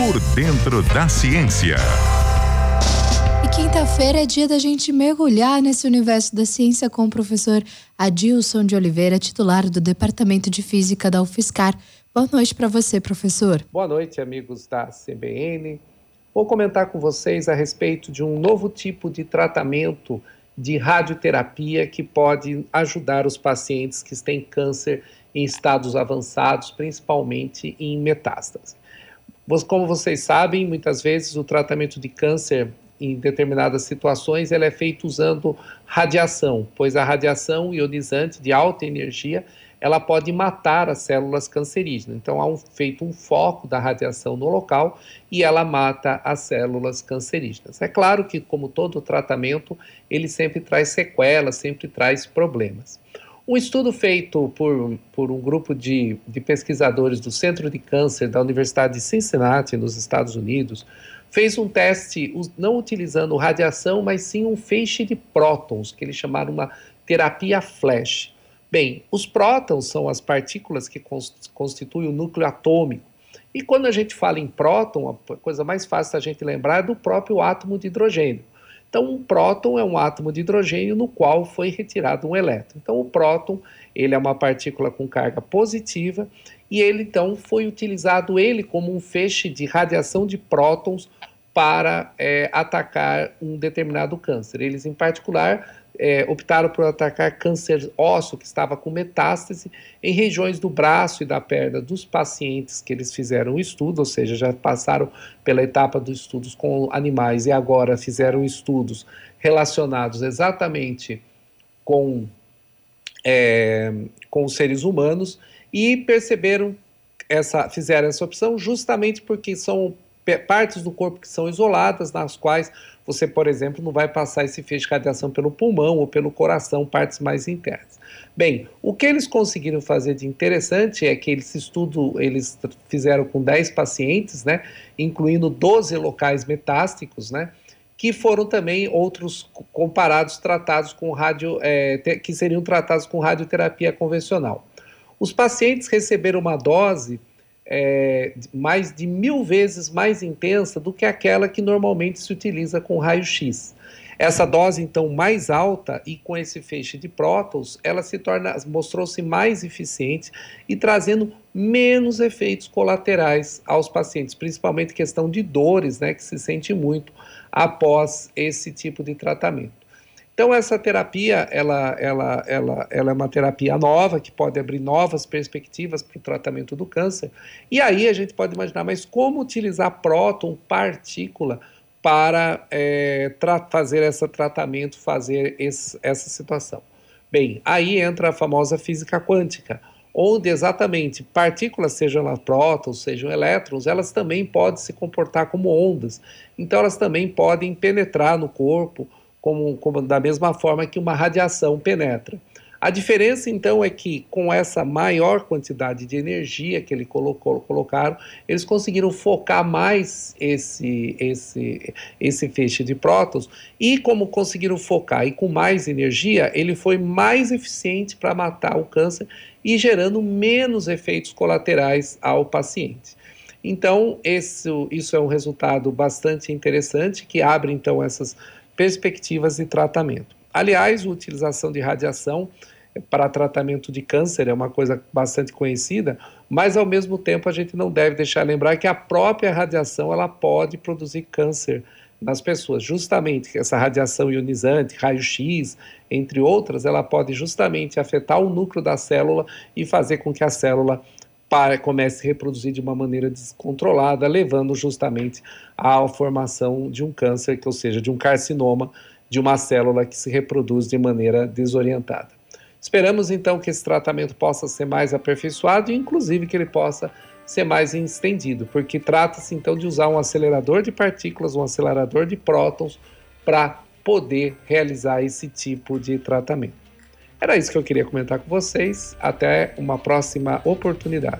Por dentro da ciência. E quinta-feira é dia da gente mergulhar nesse universo da ciência com o professor Adilson de Oliveira, titular do Departamento de Física da UFSCar. Boa noite para você, professor. Boa noite, amigos da CBN. Vou comentar com vocês a respeito de um novo tipo de tratamento de radioterapia que pode ajudar os pacientes que têm câncer em estados avançados, principalmente em metástase. Como vocês sabem, muitas vezes o tratamento de câncer em determinadas situações é feito usando radiação, pois a radiação ionizante de alta energia ela pode matar as células cancerígenas. Então há um, feito um foco da radiação no local e ela mata as células cancerígenas. É claro que, como todo tratamento, ele sempre traz sequelas, sempre traz problemas. Um estudo feito por, por um grupo de, de pesquisadores do Centro de Câncer da Universidade de Cincinnati, nos Estados Unidos, fez um teste não utilizando radiação, mas sim um feixe de prótons, que eles chamaram uma terapia flash. Bem, os prótons são as partículas que constituem o núcleo atômico. E quando a gente fala em próton, a coisa mais fácil da gente lembrar é do próprio átomo de hidrogênio. Então, um próton é um átomo de hidrogênio no qual foi retirado um elétron. Então, o próton ele é uma partícula com carga positiva e ele então foi utilizado ele como um feixe de radiação de prótons para é, atacar um determinado câncer. Eles, em particular, é, optaram por atacar câncer ósseo que estava com metástase em regiões do braço e da perna dos pacientes que eles fizeram o estudo, ou seja, já passaram pela etapa dos estudos com animais e agora fizeram estudos relacionados exatamente com, é, com os seres humanos e perceberam essa, fizeram essa opção justamente porque são partes do corpo que são isoladas, nas quais você, por exemplo, não vai passar esse feixe de radiação pelo pulmão ou pelo coração, partes mais internas. Bem, o que eles conseguiram fazer de interessante é que esse estudo eles fizeram com 10 pacientes, né, incluindo 12 locais metásticos, né, que foram também outros comparados tratados com radio, é, que seriam tratados com radioterapia convencional. Os pacientes receberam uma dose é, mais de mil vezes mais intensa do que aquela que normalmente se utiliza com raio-x. Essa dose, então, mais alta e com esse feixe de prótons, ela se torna, mostrou-se mais eficiente e trazendo menos efeitos colaterais aos pacientes, principalmente questão de dores, né, que se sente muito após esse tipo de tratamento. Então essa terapia, ela, ela, ela, ela é uma terapia nova que pode abrir novas perspectivas para o tratamento do câncer. E aí a gente pode imaginar, mas como utilizar próton, partícula, para é, fazer esse tratamento, fazer esse, essa situação? Bem, aí entra a famosa física quântica, onde exatamente partículas, sejam elas prótons, sejam elétrons, elas também podem se comportar como ondas. Então elas também podem penetrar no corpo como, como da mesma forma que uma radiação penetra. A diferença, então, é que com essa maior quantidade de energia que eles colocou, colocaram, eles conseguiram focar mais esse, esse, esse feixe de prótons e, como conseguiram focar e com mais energia, ele foi mais eficiente para matar o câncer e gerando menos efeitos colaterais ao paciente. Então, esse, isso é um resultado bastante interessante que abre, então, essas perspectivas de tratamento. Aliás, a utilização de radiação para tratamento de câncer é uma coisa bastante conhecida, mas ao mesmo tempo a gente não deve deixar lembrar que a própria radiação ela pode produzir câncer nas pessoas. Justamente essa radiação ionizante, raio-x, entre outras, ela pode justamente afetar o núcleo da célula e fazer com que a célula para, comece a reproduzir de uma maneira descontrolada, levando justamente à formação de um câncer, ou seja, de um carcinoma de uma célula que se reproduz de maneira desorientada. Esperamos então que esse tratamento possa ser mais aperfeiçoado e, inclusive, que ele possa ser mais estendido, porque trata-se então de usar um acelerador de partículas, um acelerador de prótons, para poder realizar esse tipo de tratamento. Era isso que eu queria comentar com vocês. Até uma próxima oportunidade.